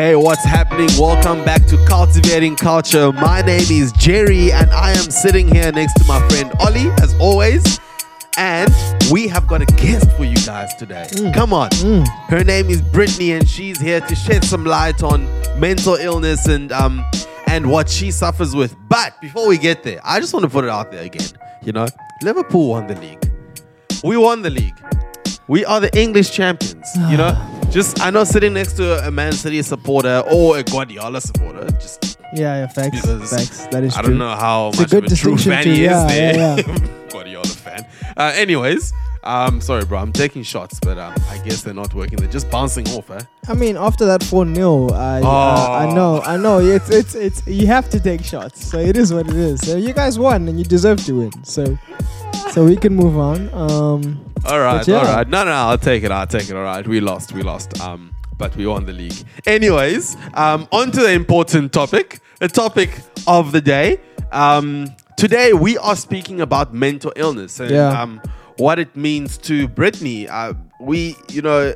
Hey, what's happening? Welcome back to Cultivating Culture. My name is Jerry, and I am sitting here next to my friend Ollie, as always. And we have got a guest for you guys today. Mm. Come on. Mm. Her name is Brittany, and she's here to shed some light on mental illness and um and what she suffers with. But before we get there, I just want to put it out there again. You know, Liverpool won the league. We won the league. We are the English champions. You ah. know, just I know sitting next to a Man City supporter or a Guardiola supporter. Just Yeah, yeah, facts. Facts. That is I true. don't know how It's a much good of a true fan he yeah, is there. yeah, Guardiola fan. Uh, anyways, um, sorry, bro. I'm taking shots, but um, I guess they're not working. They're just bouncing off, eh? I mean, after that 4 0, I, uh, I Oh. know, I know. It's, it's, it's, you have to take shots. So it is what it is. So you guys won and you deserve to win. So, so we can move on. Um, All right, yeah. all right. No, no, I'll take it. I'll take it. All right, we lost. We lost. Um, but we won the league. Anyways, um, on to the important topic, the topic of the day. Um, today we are speaking about mental illness and Yeah. um, what it means to Brittany. Uh, we, you know,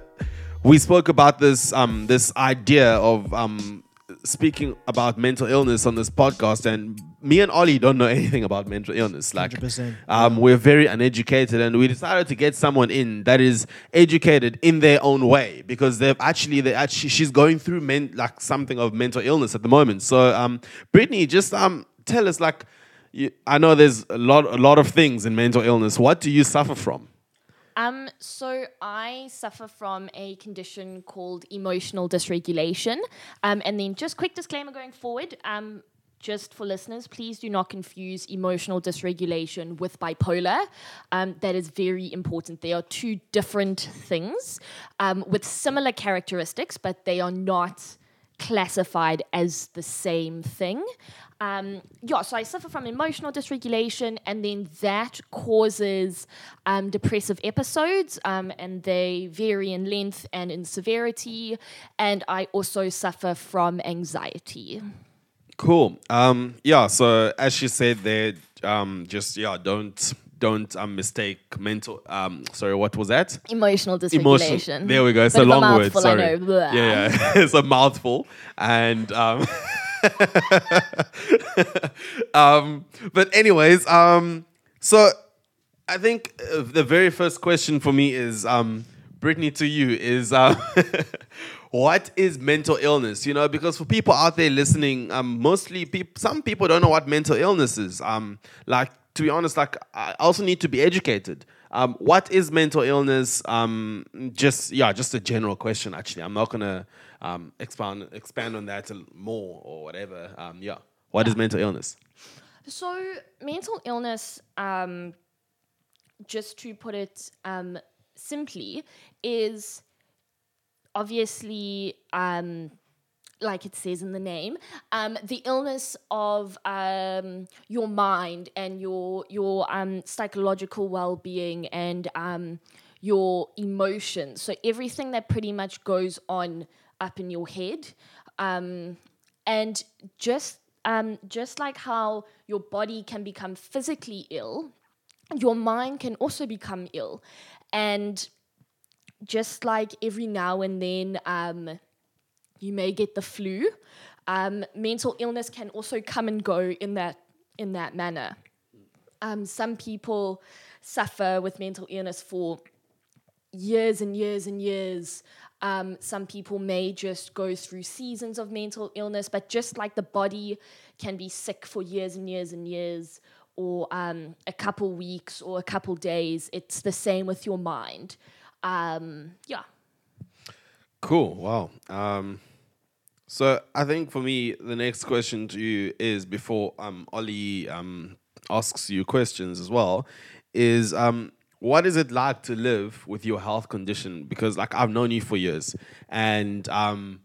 we spoke about this um, this idea of um, speaking about mental illness on this podcast, and me and Ollie don't know anything about mental illness. Like, 100%. um, we're very uneducated, and we decided to get someone in that is educated in their own way because they've actually they actually she's going through men, like something of mental illness at the moment. So, um, Brittany, just um, tell us like. You, I know there's a lot, a lot of things in mental illness. What do you suffer from? Um, so I suffer from a condition called emotional dysregulation. Um, and then just quick disclaimer going forward. Um, just for listeners, please do not confuse emotional dysregulation with bipolar. Um, that is very important. They are two different things um, with similar characteristics, but they are not classified as the same thing. Um, yeah, so I suffer from emotional dysregulation, and then that causes um, depressive episodes, um, and they vary in length and in severity. And I also suffer from anxiety. Cool. Um, yeah. So as she said, there, um, just yeah, don't don't um, mistake mental. Um, sorry, what was that? Emotional dysregulation. Emotional. There we go. It's Bit a long word. mouthful, I Sorry. Yeah, yeah. it's a mouthful, and um, um, but anyways, um, so I think uh, the very first question for me is, um, Brittany, to you is, um, what is mental illness? You know, because for people out there listening, um, mostly peop- some people don't know what mental illness is. Um, like to be honest, like I also need to be educated. Um, what is mental illness? Um, just yeah, just a general question. Actually, I'm not gonna um, expand expand on that more or whatever. Um, yeah, what is mental illness? So, mental illness, um, just to put it um, simply, is obviously, um, like it says in the name, um, the illness of um, your mind and your your um, psychological well being and um, your emotions. So everything that pretty much goes on up in your head, um, and just um, just like how your body can become physically ill, your mind can also become ill, and just like every now and then, um, you may get the flu. Um, mental illness can also come and go in that in that manner. Um, some people suffer with mental illness for years and years and years. Um, some people may just go through seasons of mental illness, but just like the body can be sick for years and years and years, or um, a couple weeks or a couple days, it's the same with your mind. Um, yeah. Cool. Wow. Um, so I think for me, the next question to you is before um, Ollie um, asks you questions as well, is um, what is it like to live with your health condition? Because like I've known you for years, and um,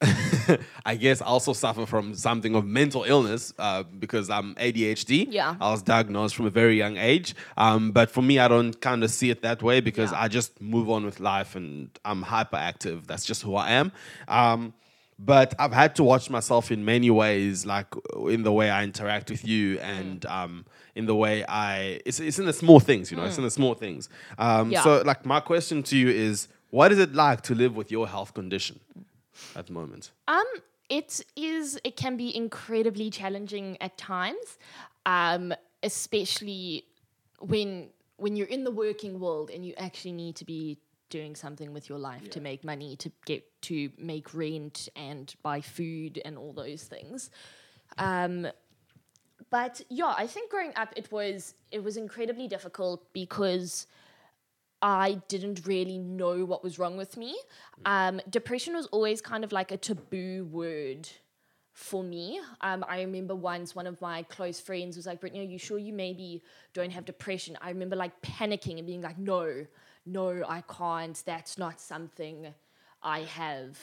I guess I also suffer from something of mental illness uh, because I'm ADHD. Yeah. I was diagnosed from a very young age. Um, but for me, I don't kind of see it that way because Yeah. I just move on with life and I'm hyperactive. That's just who I am. Um, but I've had to watch myself in many ways, like in the way I interact with you and um, in the way I. It's, it's in the small things, you know, it's in the small things. Um, Yeah. So, like, my question to you is what is it like to live with your health condition? At the moment? Um, it is. It can be incredibly challenging at times, um, especially when when you're in the working world and you actually need to be doing something with your life to make money, to get to make rent and buy food and all those things. Um, but yeah, I think growing up it was it was incredibly difficult because I didn't really know what was wrong with me. Um, depression was always kind of like a taboo word for me. Um, I remember once one of my close friends was like, Brittany, are you sure you maybe don't have depression? I remember like panicking and being like, no, no, I can't. That's not something I have.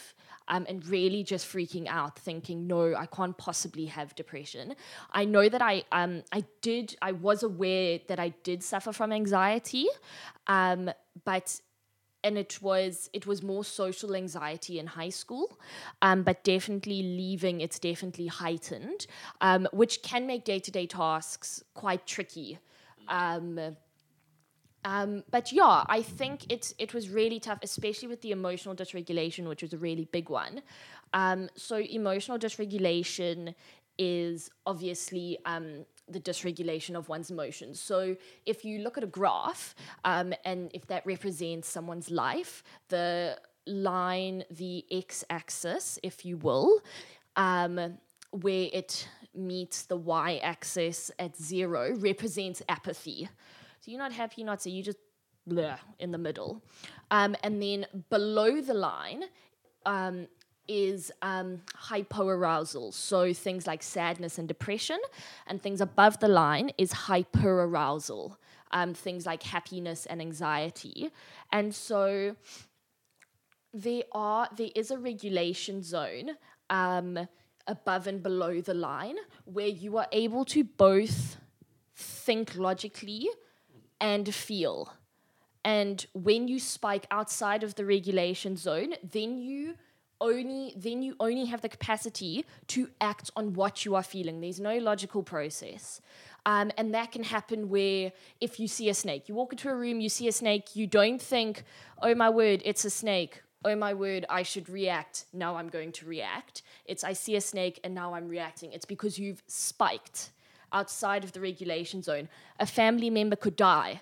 Um, and really just freaking out, thinking, no, I can't possibly have depression. I know that I, um, I did, I was aware that I did suffer from anxiety, um, but and it was it was more social anxiety in high school, um, but definitely leaving it's definitely heightened, um, which can make day to day tasks quite tricky. Um, um, but yeah, I think it it was really tough, especially with the emotional dysregulation, which was a really big one. Um, so emotional dysregulation is obviously um, the dysregulation of one's emotions. So if you look at a graph, um, and if that represents someone's life, the line, the x-axis, if you will, um, where it meets the y-axis at zero, represents apathy. So you're not happy, you're not so you just blah in the middle. Um, and then below the line um, is um, hypoarousal. So things like sadness and depression. And things above the line is hyperarousal. Um, things like happiness and anxiety. And so there are there is a regulation zone um, above and below the line where you are able to both think logically and feel. And when you spike outside of the regulation zone, then you only then you only have the capacity to act on what you are feeling. There's no logical process. Um, and that can happen where if you see a snake, you walk into a room, you see a snake, you don't think, oh my word, it's a snake. Oh my word, I should react. Now I'm going to react. It's I see a snake and now I'm reacting. It's because you've spiked outside of the regulation zone. A family member could die.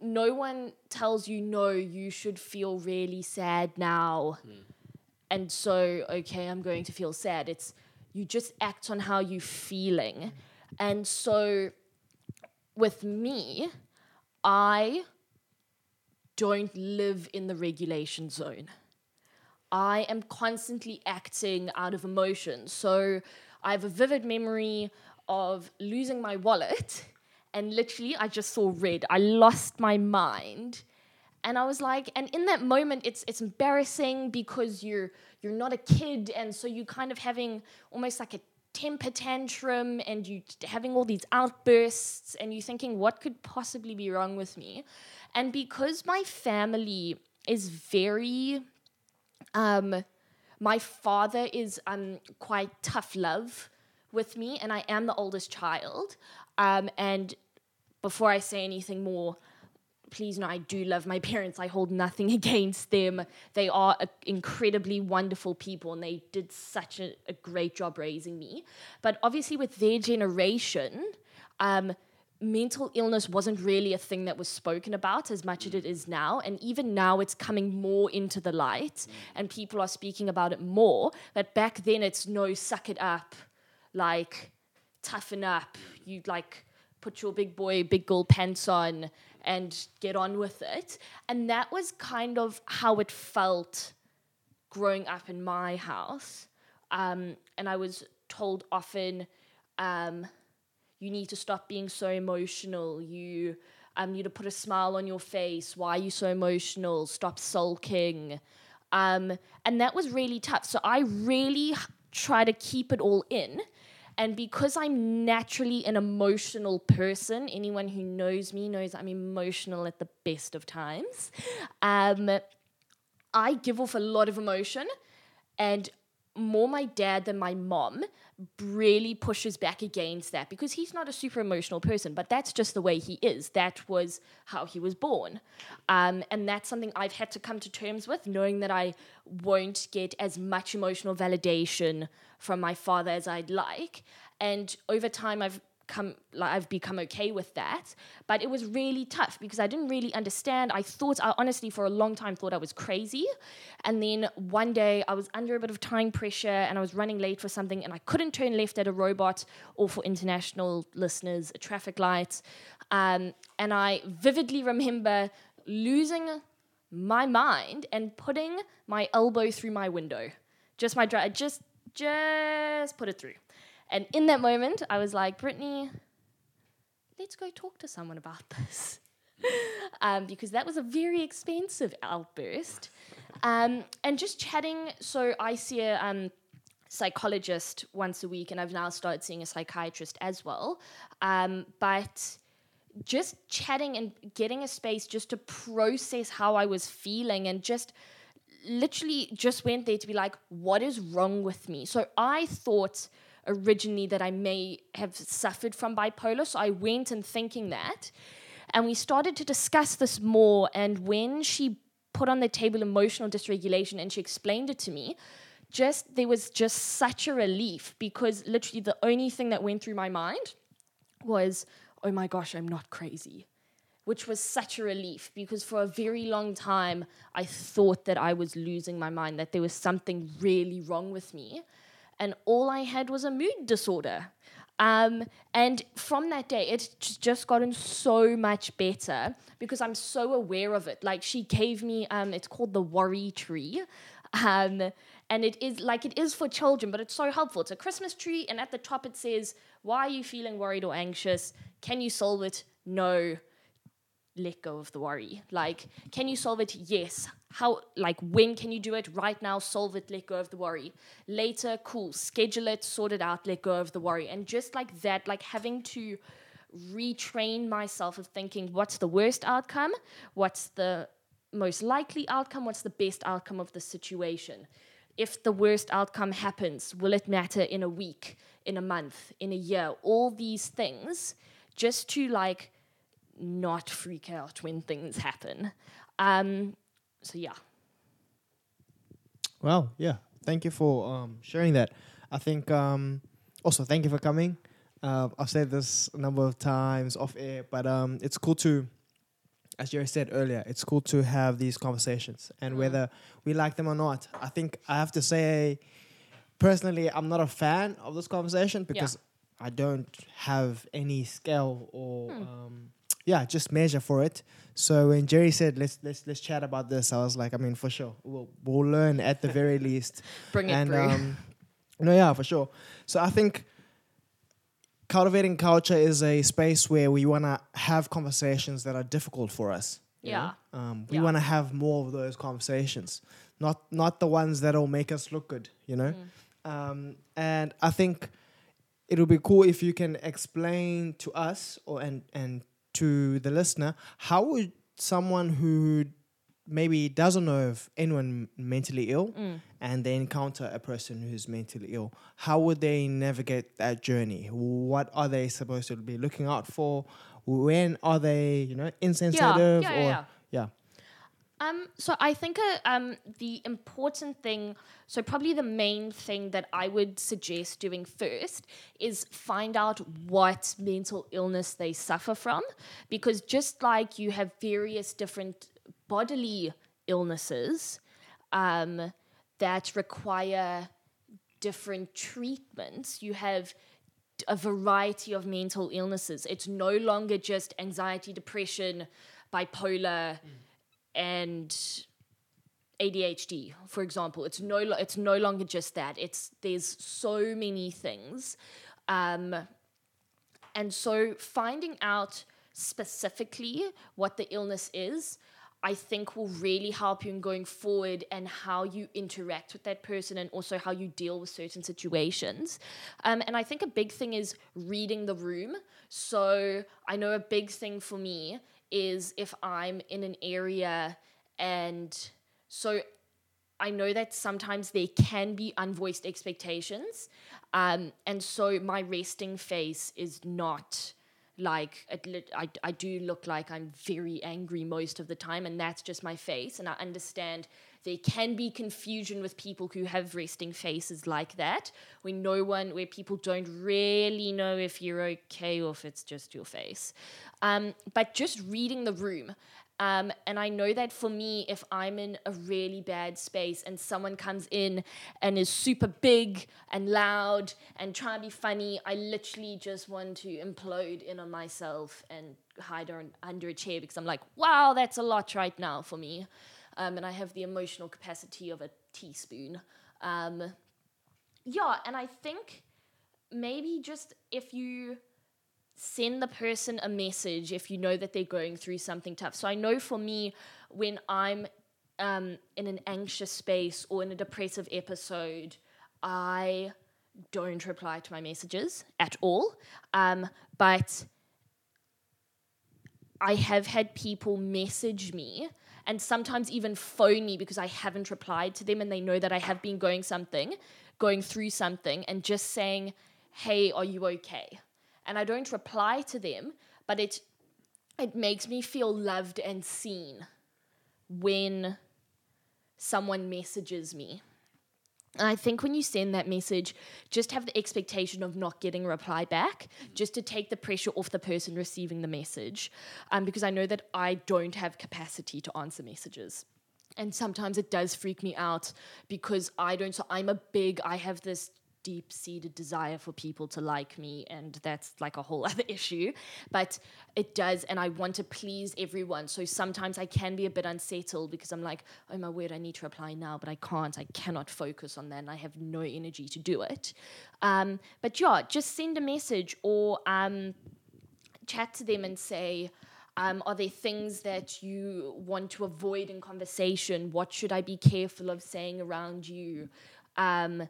No one tells you, no, you should feel really sad now. And so, okay, I'm going to feel sad. It's you just act on how you're feeling. And so, with me, I don't live in the regulation zone. I am constantly acting out of emotion. So I have a vivid memory of losing my wallet and literally I just saw red. I lost my mind. And I was like, and in that moment it's it's embarrassing because you're you're not a kid and so you're kind of having almost like a temper tantrum and you having all these outbursts and you're thinking what could possibly be wrong with me? And because my family is very um my father is um quite tough love with me, and I am the oldest child. Um, and before I say anything more, please know I do love my parents. I hold nothing against them. They are a, incredibly wonderful people and they did such a, a, great job raising me. But obviously, with their generation, um, mental illness wasn't really a thing that was spoken about as much as it is now. And even now, it's coming more into the light and people are speaking about it more. But back then, it's no, suck it up like toughen up. You like put your big boy, big girl pants on and get on with it. And that was kind of how it felt growing up in my house. Um, and I was told often, um, you need to stop being so emotional. You um, need to put a smile on your face. Why are you so emotional? Stop sulking. Um, and that was really tough. So I really try to keep it all in and because I'm naturally an emotional person, anyone who knows me knows I'm emotional at the best of times. Um, I give off a lot of emotion, and more my dad than my mom really pushes back against that because he's not a super emotional person, but that's just the way he is. That was how he was born. Um, and that's something I've had to come to terms with, knowing that I won't get as much emotional validation from my father as I'd like. And over time, I've come like I've become okay with that. But it was really tough because I didn't really understand. I thought I honestly for a long time thought I was crazy. And then one day I was under a bit of time pressure and I was running late for something and I couldn't turn left at a robot or for international listeners a traffic light. Um, and I vividly remember losing my mind and putting my elbow through my window. Just my dri- just just put it through and in that moment, I was like, Brittany, let's go talk to someone about this. um, because that was a very expensive outburst. Um, and just chatting, so I see a um, psychologist once a week, and I've now started seeing a psychiatrist as well. Um, but just chatting and getting a space just to process how I was feeling and just literally just went there to be like, what is wrong with me? So I thought originally that I may have suffered from bipolar. So I went and thinking that. And we started to discuss this more. And when she put on the table emotional dysregulation and she explained it to me, just there was just such a relief because literally the only thing that went through my mind was, oh my gosh, I'm not crazy. Which was such a relief because for a very long time I thought that I was losing my mind, that there was something really wrong with me and all I had was a mood disorder. Um, and from that day, it's just gotten so much better because I'm so aware of it. Like she gave me, um, it's called the worry tree. Um, and it is like it is for children, but it's so helpful. It's a Christmas tree, and at the top it says, Why are you feeling worried or anxious? Can you solve it? No let go of the worry. Like, can you solve it? Yes. How, like, when can you do it? Right now, solve it, let go of the worry. Later, cool, schedule it, sort it out, let go of the worry. And just like that, like having to retrain myself of thinking what's the worst outcome, what's the most likely outcome, what's the best outcome of the situation. If the worst outcome happens, will it matter in a week, in a month, in a year? All these things just to like not freak out when things happen. Um, so yeah. Well, yeah. Thank you for um, sharing that. I think um, also thank you for coming. Uh, I've said this a number of times off air, but um, it's cool to, as Jerry said earlier, it's cool to have these conversations, and mm. whether we like them or not. I think I have to say, personally, I'm not a fan of this conversation because yeah. I don't have any scale or. Hmm. Um, yeah, just measure for it. So when Jerry said let's let's let's chat about this, I was like, I mean, for sure, we'll we'll learn at the very least. Bring it through. Um, no, yeah, for sure. So I think cultivating culture is a space where we want to have conversations that are difficult for us. Yeah. Um, we yeah. want to have more of those conversations, not not the ones that'll make us look good. You know. Mm. Um, and I think it'll be cool if you can explain to us or and and to the listener, how would someone who maybe doesn't know of anyone mentally ill mm. and they encounter a person who's mentally ill, how would they navigate that journey? What are they supposed to be looking out for? When are they, you know, insensitive yeah, yeah, or yeah. yeah. Um, so I think uh, um, the important thing, so probably the main thing that I would suggest doing first is find out what mental illness they suffer from, because just like you have various different bodily illnesses um, that require different treatments, you have a variety of mental illnesses. It's no longer just anxiety, depression, bipolar. Mm and ADHD, for example. It's no lo- it's no longer just that. It's there's so many things, um, and so finding out specifically what the illness is. I think will really help you in going forward and how you interact with that person and also how you deal with certain situations. Um, and I think a big thing is reading the room. So I know a big thing for me is if I'm in an area and so I know that sometimes there can be unvoiced expectations. Um, and so my resting face is not like I, I do look like I'm very angry most of the time, and that's just my face. And I understand there can be confusion with people who have resting faces like that, where no one, where people don't really know if you're okay or if it's just your face. Um, but just reading the room, um, and I know that for me, if I'm in a really bad space and someone comes in and is super big and loud and trying to be funny, I literally just want to implode in on myself and hide under a chair because I'm like, wow, that's a lot right now for me. Um, and I have the emotional capacity of a teaspoon. Um, yeah, and I think maybe just if you send the person a message if you know that they're going through something tough. So I know for me, when I'm um, in an anxious space or in a depressive episode, I don't reply to my messages at all. Um, but I have had people message me and sometimes even phone me because I haven't replied to them and they know that I have been going something, going through something, and just saying, Hey, are you okay? And I don't reply to them, but it it makes me feel loved and seen when someone messages me. And I think when you send that message, just have the expectation of not getting a reply back, just to take the pressure off the person receiving the message. Um, because I know that I don't have capacity to answer messages. And sometimes it does freak me out because I don't. So I'm a big, I have this deep seated desire for people to like me, and that's like a whole other issue. But it does, and I want to please everyone. So sometimes I can be a bit unsettled because I'm like, oh my word, I need to reply now, but I can't. I cannot focus on that, and I have no energy to do it. Um, but yeah, just send a message or um, chat to them and say, um, are there things that you want to avoid in conversation? What should I be careful of saying around you? Um,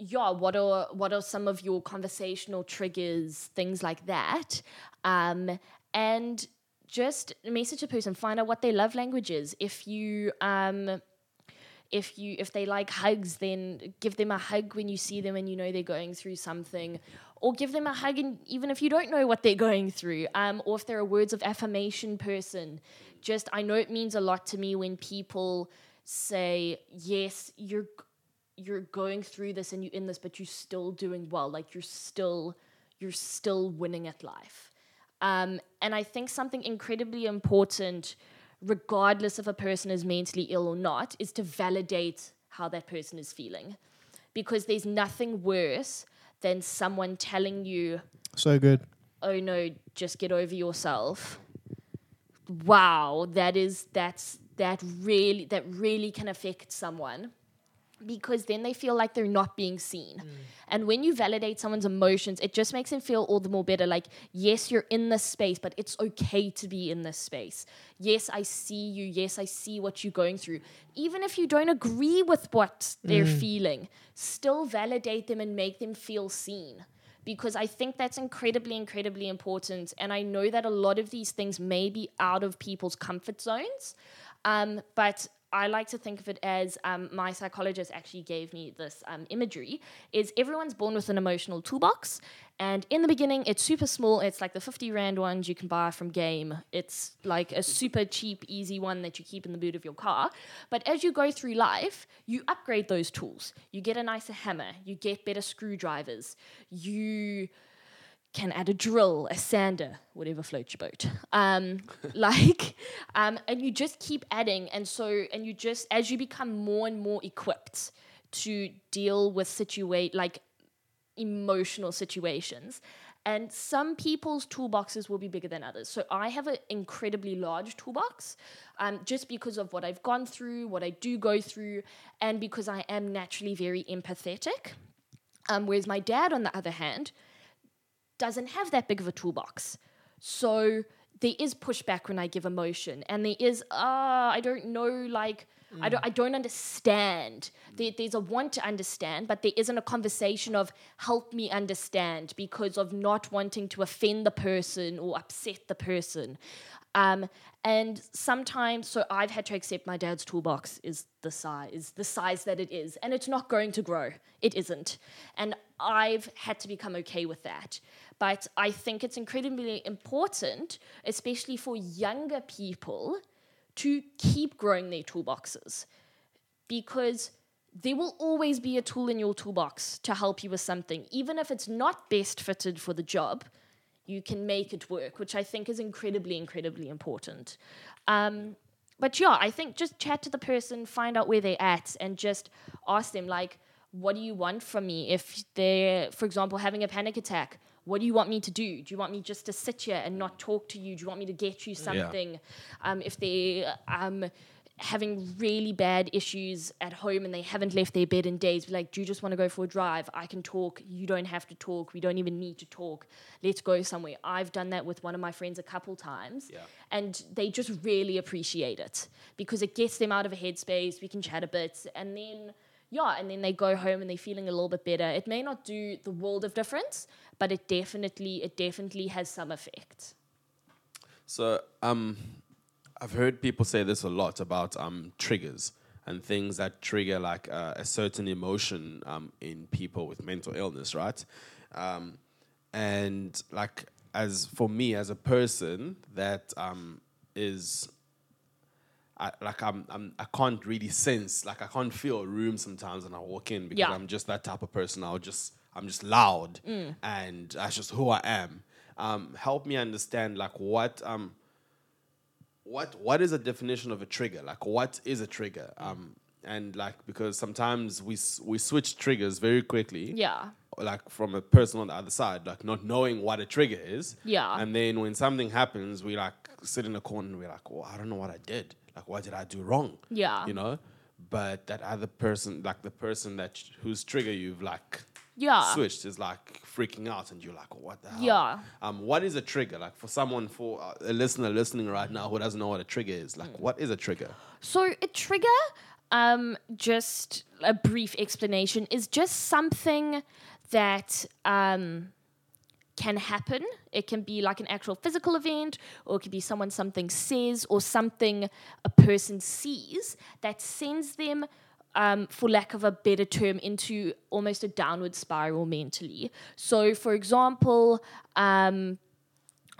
yeah, what are what are some of your conversational triggers, things like that, um, and just message a person, find out what their love language is. If you um, if you if they like hugs, then give them a hug when you see them and you know they're going through something, or give them a hug and even if you don't know what they're going through. Um, or if they're a words of affirmation person, just I know it means a lot to me when people say yes, you're you're going through this and you're in this, but you're still doing well. Like you're still you're still winning at life. Um, and I think something incredibly important, regardless if a person is mentally ill or not, is to validate how that person is feeling. Because there's nothing worse than someone telling you, So good. oh no, just get over yourself. Wow, that is that's that really that really can affect someone because then they feel like they're not being seen. And when you validate someone's emotions, it just makes them feel all the more better. Like, yes, you're in this space, but it's okay to be in this space. Yes, I see you. Yes, I see what you're going through. Even if you don't agree with what they're feeling, still validate them and make them feel seen. Because I think that's incredibly, incredibly important. And I know that a lot of these things may be out of people's comfort zones. Um, but I like to think of it as um, my psychologist actually gave me this um, imagery is everyone's born with an emotional toolbox and in the beginning it's super small it's like the 50 rand ones you can buy from game. It's like a super cheap easy one that you keep in the boot of your car. But as you go through life you upgrade those tools. You get a nicer hammer you get better screwdrivers you can add a drill, a sander, whatever floats your boat. Um, like, um, and you just keep adding, and so, and you just as you become more and more equipped to deal with situate like emotional situations. And some people's toolboxes will be bigger than others. So I have an incredibly large toolbox, um, just because of what I've gone through, what I do go through, and because I am naturally very empathetic. Um, whereas my dad, on the other hand, doesn't have that big of a toolbox. So there is pushback when I give emotion, and there is, ah, I don't know, like, I don't, I don't understand. There, there's a want to understand, but there isn't a conversation of help me understand because of not wanting to offend the person or upset the person. Um, and sometimes, so I've had to accept my dad's toolbox is the size, the size that it is, and it's not going to grow. It isn't, and I've had to become okay with that. But I think it's incredibly important, especially for younger people, to keep growing their toolboxes because there will always be a tool in your toolbox to help you with something, even if it's not best fitted for the job. You can make it work, which I think is incredibly, incredibly important. Um, but yeah, I think just chat to the person, find out where they're at, and just ask them like, "What do you want from me?" If they're, for example, having a panic attack, what do you want me to do? Do you want me just to sit here and not talk to you? Do you want me to get you something? Um, if they um, having really bad issues at home and they haven't left their bed in days, like, do you just want to go for a drive? I can talk. You don't have to talk. We don't even need to talk. Let's go somewhere. I've done that with one of my friends a couple times. Yeah. And they just really appreciate it because it gets them out of a headspace. We can chat a bit. And then, yeah, and then they go home and they're feeling a little bit better. It may not do the world of difference, but it definitely, it definitely has some effect. So, um, I've heard people say this a lot about um, triggers and things that trigger like uh, a certain emotion um, in people with mental illness, right? Um, and like as for me as a person that um, is I, like I'm, I'm I can't really sense like I can't feel a room sometimes when I walk in because Yeah. I'm just that type of person. I'll just I'm just loud and that's just who I am. Um, help me understand like what um what what is a definition of a trigger? Like what is a trigger? Um and like because sometimes we we switch triggers very quickly Yeah. like from a person on the other side, like not knowing what a trigger is. Yeah. And then when something happens, we like sit in a corner and we're like, well, I don't know what I did. Like, what did I do wrong? Yeah. You know? But that other person, like the person that whose trigger you've like Yeah. switched is like freaking out and you're like, what the hell? Yeah. Um, what is a trigger? Like for someone, for uh, a listener listening right now who doesn't know what a trigger is, like Mm. what is a trigger? So a trigger, um, just a brief explanation, is just something that um, can happen. It can be like an actual physical event, or it could be someone something says, or something a person sees that sends them. Um, for lack of a better term, into almost a downward spiral mentally. So, for example, um,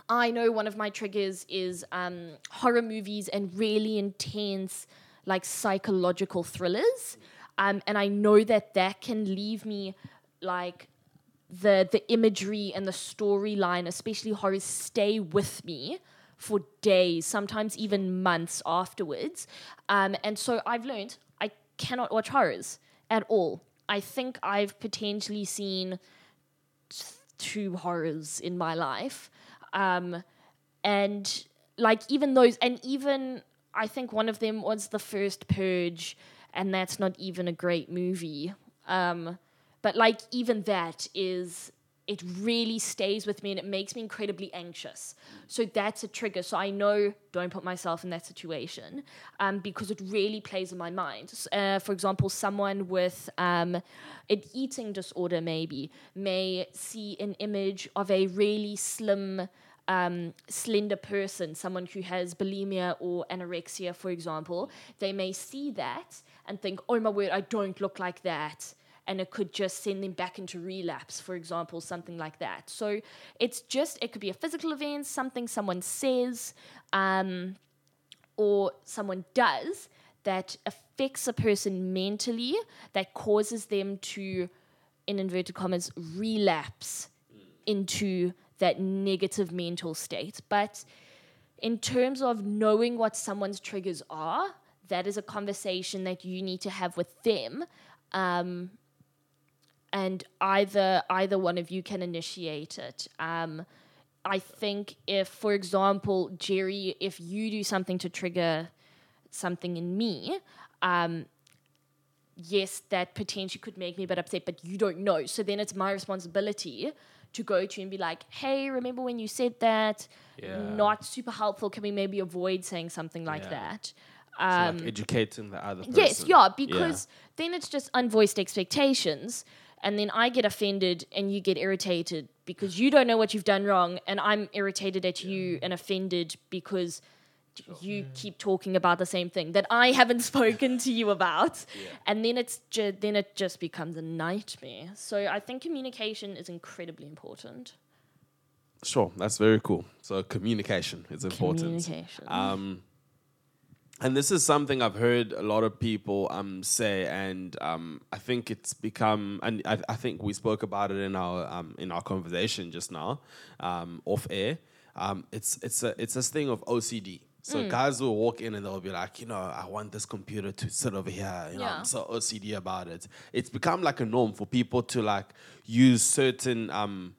I know one of my triggers is um, horror movies and really intense, like psychological thrillers. Um, and I know that that can leave me like the the imagery and the storyline, especially horrors, stay with me for days, sometimes even months afterwards. Um, and so I've learned I cannot watch horrors at all. I think I've potentially seen two horrors in my life. Um, and like even those, and even I think one of them was the first Purge, and that's not even a great movie. Um, but like even that is it really stays with me and it makes me incredibly anxious. So that's a trigger. So I know don't put myself in that situation um, because it really plays in my mind. Uh, for example, someone with um, an eating disorder maybe may see an image of a really slim um, slender person, someone who has bulimia or anorexia, for example, they may see that and think, oh my word, I don't look like that. And it could just send them back into relapse, for example, something like that. So it's just, it could be a physical event, something someone says um, or someone does that affects a person mentally, that causes them to, in inverted commas, relapse into that negative mental state. But in terms of knowing what someone's triggers are, that is a conversation that you need to have with them. Um, and either either one of you can initiate it. Um, I think if, for example, Jerry, if you do something to trigger something in me, um, yes, that potentially could make me a bit upset, but you don't know. So then it's my responsibility to go to you and be like, hey, remember when you said that? Yeah. Not super helpful. Can we maybe avoid saying something like Yeah. that? So, Um, like educating the other person. Yes, yeah, because then it's just unvoiced expectations. And then I get offended and you get irritated because you don't know what you've done wrong, and I'm irritated at you and offended because you keep talking about the same thing that I haven't spoken to you about, and then it's ju- then it just becomes a nightmare. So I think communication is incredibly important. Sure, that's very cool. So communication is important. Communication. Um, and this is something I've heard a lot of people um, say, and um, I think it's become, and I, I think we spoke about it in our um, in our conversation just now, um, off air. Um, it's it's a it's this thing of OCD. So guys will walk in and they'll be like, you know, I want this computer to sit over here. You know, Yeah. I'm so OCD about it. It's become like a norm for people to like use certain um,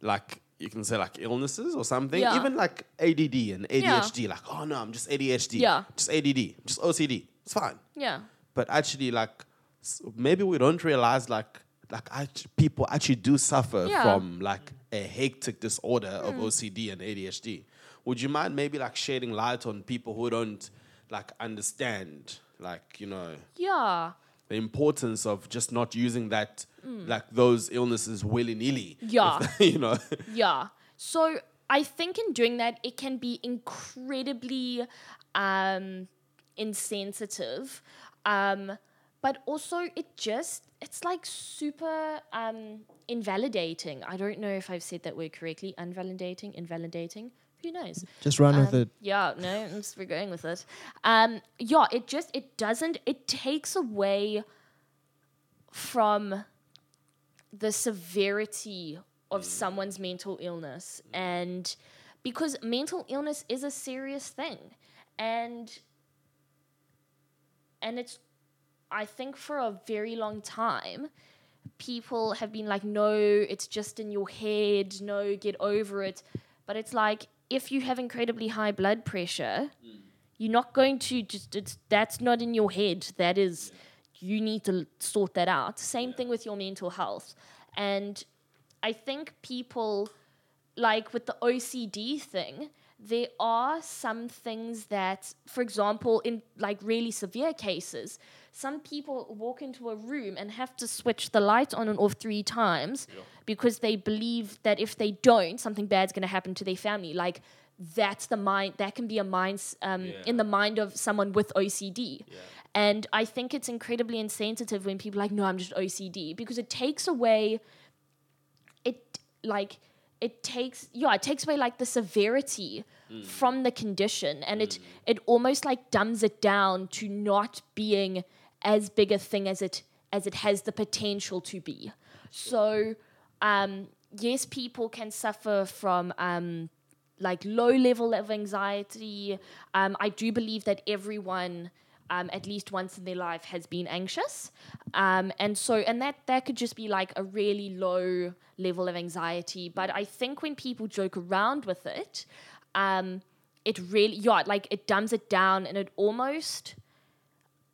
like you can say like illnesses or something, Yeah. even like ADD and ADHD. Like, oh no, I'm just ADHD. Yeah. just ADD, just OCD. It's fine. yeah. But actually, like, maybe we don't realize like like act- people actually do suffer Yeah. from like a hectic disorder of mm. OCD and ADHD. Would you mind maybe like shedding light on people who don't like understand like you know Yeah. The importance of just not using that like those illnesses willy nilly? Yeah. you know. Yeah. So I think in doing that, it can be incredibly um, insensitive. Um, but also, it just, it's like super um, invalidating. I don't know if I've said that word correctly. Unvalidating, invalidating. Who knows? Just run with Um, it. Yeah, no, I'm just- we're going with it. Um, yeah, it just it doesn't it takes away from the severity of someone's mental illness and because mental illness is a serious thing and and it's I think for a very long time people have been like no it's just in your head no get over it but it's like if you have incredibly high blood pressure hmm. you're not going to just it's that's not in your head. That is you need to sort that out. Same thing with your mental health. And i think people like with the OCD thing, there are some things that, for example, in like really severe cases, some people walk into a room and have to switch the light on and off three times because they believe that if they don't, something bad's going to happen to their family. Like that's the mind that can be a mind um, in the mind of someone with OCD. And I think it's incredibly insensitive when people are like, no, I'm just OCD because it takes away it like it takes yeah it takes away like the severity from the condition. And it it almost like dumbs it down to not being as big a thing as it as it has the potential to be. So um yes people can suffer from um like low level of anxiety. Um i do believe that everyone um, at least once in their life has been anxious. Um, and so and that that could just be like a really low level of anxiety. But i think when people joke around with it um, it really yeah like it dumbs it down and it almost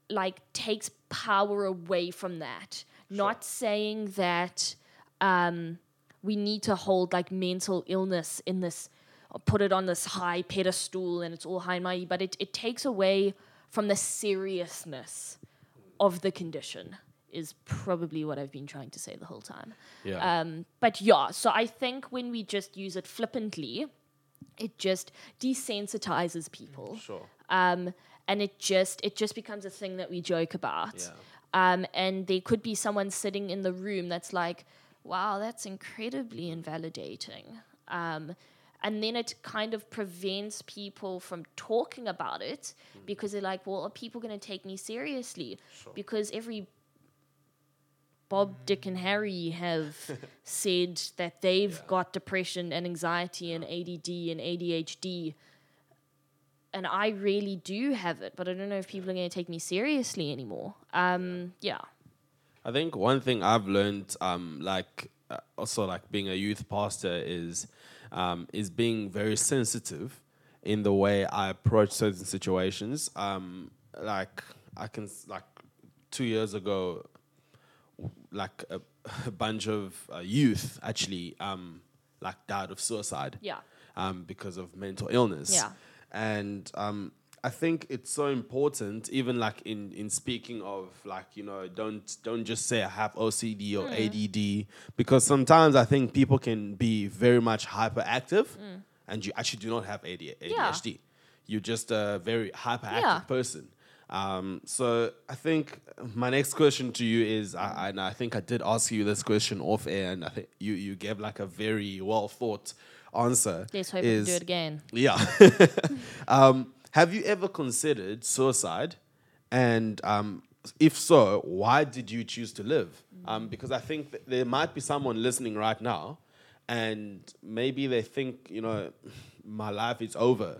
like takes power away from that. Not saying that um, we need to hold like mental illness in this put it on this high pedestal and it's all high and mighty but it, it takes away from the seriousness of the condition is probably what I've been trying to say the whole time. Yeah. Um, but yeah, so I think when we just use it flippantly, it just desensitizes people. Sure. Um, and it just it just becomes a thing that we joke about. Yeah. Um, and there could be someone sitting in the room that's like, wow, that's incredibly invalidating. Um, and then it kind of prevents people from talking about it because they're like, well, are people going to take me seriously? Because every Bob, Dick, and Harry have said that they've got depression and anxiety and ADD and ADHD. And I really do have it, but I don't know if people are going to take me seriously anymore. Um, yeah. I think one thing I've learned, um, like uh, also like being a youth pastor, is um, is being very sensitive in the way I approach certain situations. Um, like I can like two years ago, like a, a bunch of uh, youth actually um, like died of suicide. Yeah. Um, because of mental illness. Yeah. And um, I think it's so important, even like in in speaking of like you know, don't don't just say I have OCD or ADD because sometimes I think people can be very much hyperactive, and you actually do not have AD, ADHD. You're just a very hyperactive Yeah. person. Um, so I think my next question to you is, I, and I think I did ask you this question off air, and I think you you gave like a very well thought answer. Let's hope we can do it again. yeah. um, have you ever considered suicide? And um, if so, why did you choose to live? Um, because I think there might be someone listening right now, and maybe they think, you know, my life is over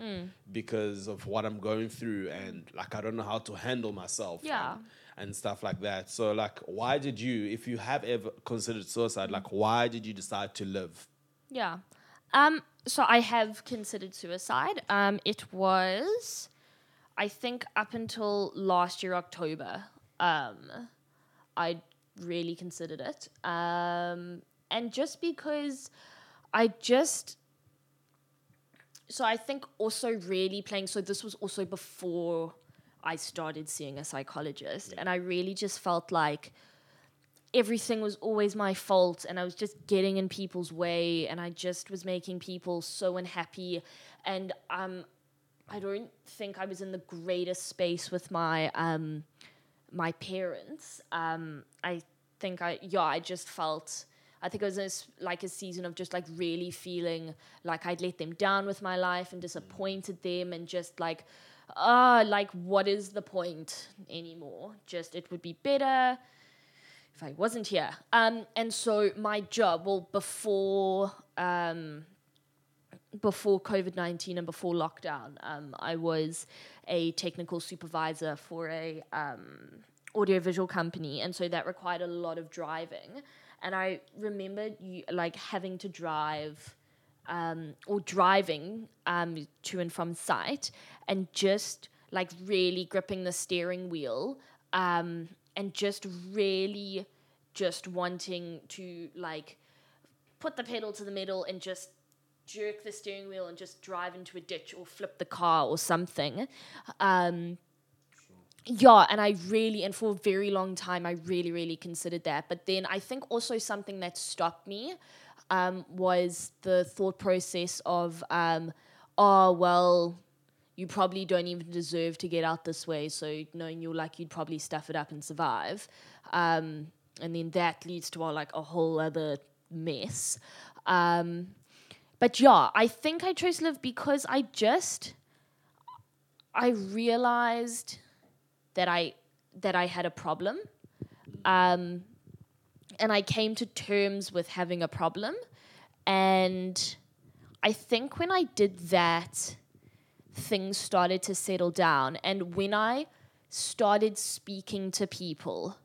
because of what I'm going through, and like I don't know how to handle myself. Yeah. And, and stuff like that. So, like, why did you, if you have ever considered suicide, like, why did you decide to live? Yeah. Um, so I have considered suicide. Um, it was, I think, up until last year, October. Um, I really considered it. Um, and just because I just. So I think also really playing. So this was also before I started seeing a psychologist, and I really just felt like everything was always my fault and I was just getting in people's way and I just was making people so unhappy and um I don't think I was in the greatest space with my um my parents. Um I think I yeah I just felt I think it was this, like a season of just like really feeling like I'd let them down with my life and disappointed them and just like ah like what is the point anymore? Just it would be better if I wasn't here. Um, and so my job, well, before um, before COVID nineteen and before lockdown, um, I was a technical supervisor for a um, audiovisual company, and so that required a lot of driving. And I remember you like having to drive. Um, or driving um, to and from site, and just like really gripping the steering wheel, um, and just really just wanting to like put the pedal to the middle and just jerk the steering wheel and just drive into a ditch or flip the car or something. Um, yeah, and I really, and for a very long time, I really, really considered that. But then I think also something that stopped me um, was the thought process of, um, oh, well, you probably don't even deserve to get out this way. So knowing you're like, you'd probably stuff it up and survive. Um, and then that leads to uh, like a whole other mess. Um, but yeah, I think I chose live because I just, I realized that I that I had a problem, um, and I came to terms with having a problem, and I think when I did that, things started to settle down, and when I started speaking to people,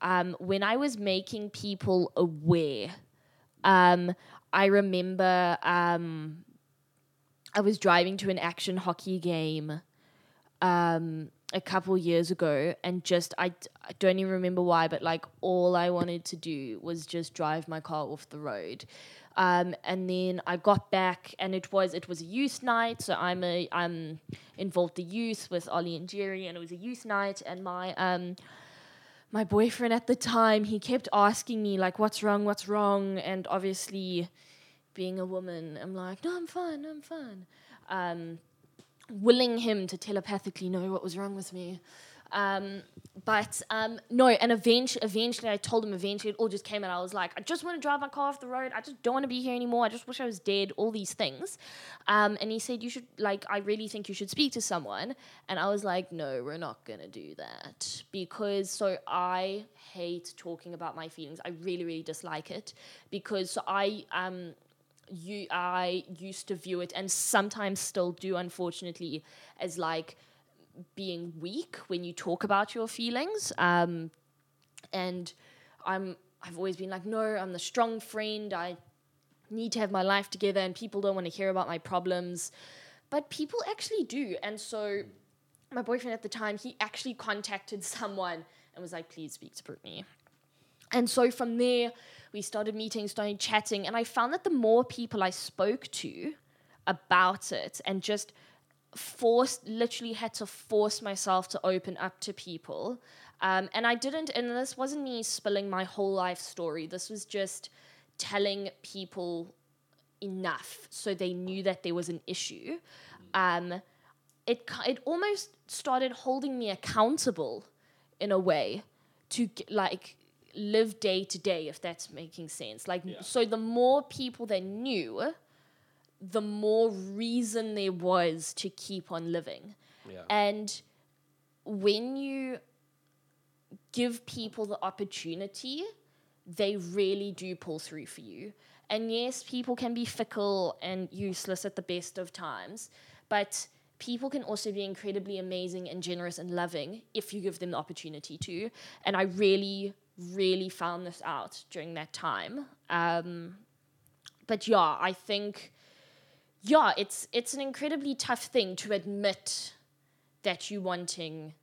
um, when I was making people aware, um, I remember um, I was driving to an action hockey game um, a couple years ago, and just I don't even remember why, but like all I wanted to do was just drive my car off the road. Um, and then I got back, and it was it was a youth night. So I'm a I'm involved the youth with Ollie and Jerry, and it was a youth night. And my um my boyfriend at the time he kept asking me like, "What's wrong? What's wrong?" And obviously, being a woman, I'm like, "No, I'm fine. I'm fine." Um, willing him to telepathically know what was wrong with me. Um, but um, no, and eventually, eventually, I told him. Eventually, it all just came out. I was like, I just want to drive my car off the road. I just don't want to be here anymore. I just wish I was dead. All these things. Um, and he said, you should like. I really think you should speak to someone. And I was like, no, we're not gonna do that because so I hate talking about my feelings. I really, really dislike it because so I um you I used to view it and sometimes still do unfortunately as like being weak when you talk about your feelings. Um and I'm I've always been like no I'm the strong friend. I need to have my life together and people don't want to hear about my problems. But people actually do. And so my boyfriend at the time he actually contacted someone and was like please speak to Brittany. And so from there, we started meeting, started chatting, and I found that the more people I spoke to about it and just forced literally had to force myself to open up to people. Um, and i didn't and this wasn't me spilling my whole life story. This was just telling people enough so they knew that there was an issue. Um, it, it almost started holding me accountable in a way to like live day to day if that's making sense. Like so the more people that knew the more reason there was to keep on living. Yeah. And when you give people the opportunity, they really do pull through for you. And yes, people can be fickle and useless at the best of times, but people can also be incredibly amazing and generous and loving if you give them the opportunity to. And I really, really found this out during that time. Um, but yeah, I think yeah, it's it's an incredibly tough thing to admit that you're wanting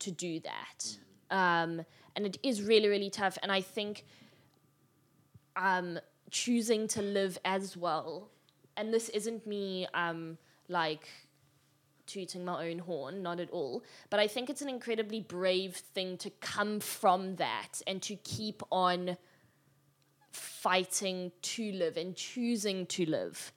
to do that. Um, and it is really, really tough. And I think um, choosing to live as well, and this isn't me um, like tooting my own horn, not at all. But I think it's an incredibly brave thing to come from that and to keep on fighting to live and choosing to live,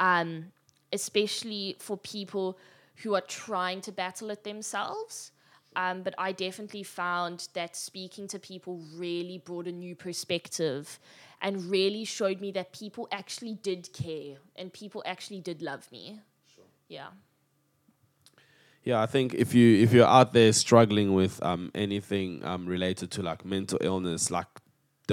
um, especially for people who are trying to battle it themselves. Um, but I definitely found that speaking to people really brought a new perspective and really showed me that people actually did care and people actually did love me. Yeah. Yeah, I think if you if you're out there struggling with um, anything um, related to like mental illness, like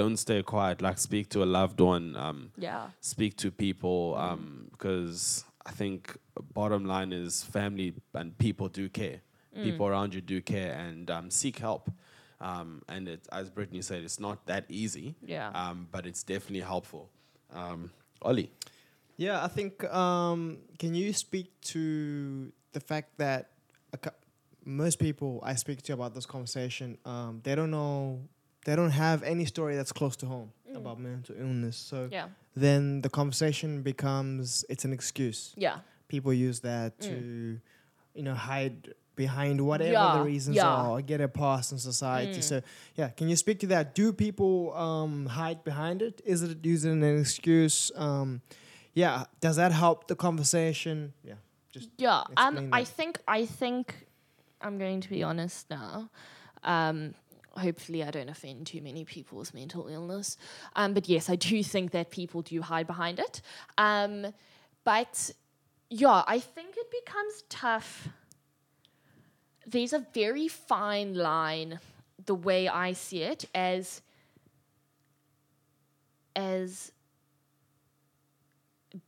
don't stay quiet. Like speak to a loved one. Um, Yeah. speak to people um, because I think bottom line is family and people do care. People around you do care and um, seek help. Um, and it, as Brittany said, it's not that easy. Yeah. Um, but it's definitely helpful. Um, Ollie. Yeah, I think. Um, can you speak to the fact that a cou- most people I speak to about this conversation, um, they don't know, they don't have any story that's close to home about mental illness. So Yeah. then the conversation becomes it's an excuse. Yeah. People use that to, you know, hide behind whatever Yeah, the reasons yeah. are, or get a pass in society. So yeah, can you speak to that? Do people um, hide behind it? Is it using an excuse? Um, yeah, does that help the conversation? Yeah, just Yeah, um, I think I think I'm going to be honest now. Um, hopefully, I don't offend too many people with mental illness. Um, but yes, I do think that people do hide behind it. Um, but yeah, I think it becomes tough. There's a very fine line, the way I see it, as as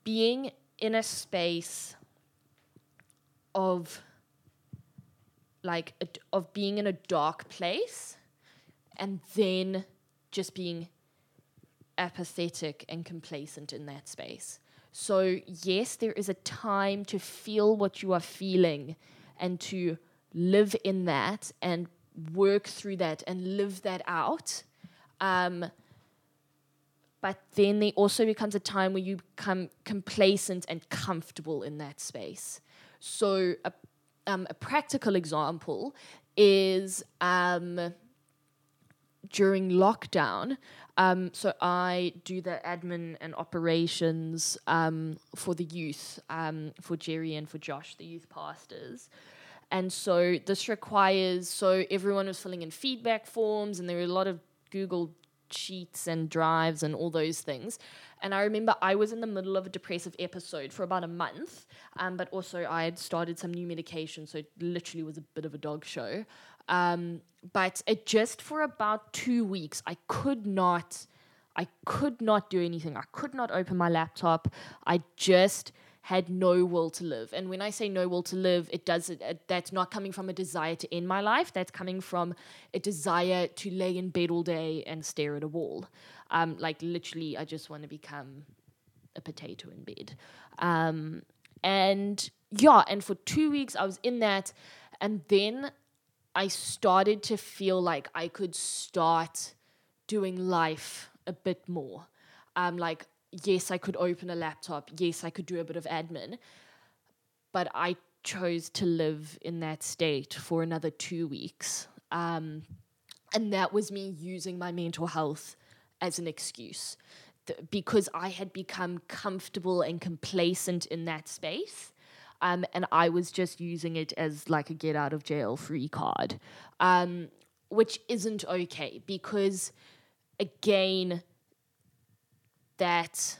being in a space of like a, of being in a dark place and then just being apathetic and complacent in that space. So, yes, there is a time to feel what you are feeling and to live in that and work through that and live that out. Um, but then there also becomes a time where you become complacent and comfortable in that space. So, a, um, a practical example is um, during lockdown. Um, so I do the admin and operations um, for the youth, um, for Jerry and for Josh, the youth pastors. And so this requires, so everyone was filling in feedback forms, and there were a lot of Google sheets and drives and all those things. And I remember I was in the middle of a depressive episode for about a month, um, but also I had started some new medication, so it literally was a bit of a dog show. Um, but it just for about two weeks, I could not, I could not do anything. I could not open my laptop. I just had no will to live. And when I say no will to live, it does it, that's not coming from a desire to end my life. That's coming from a desire to lay in bed all day and stare at a wall. Um, like literally, I just want to become a potato in bed. Um, and yeah, and for two weeks I was in that, and then I started to feel like I could start doing life a bit more. Um, like yes, I could open a laptop. Yes, I could do a bit of admin, but I chose to live in that state for another two weeks. Um, and that was me using my mental health as an excuse Th- because I had become comfortable and complacent in that space. Um, and I was just using it as like a get out of jail free card, um, which isn't okay because, again, that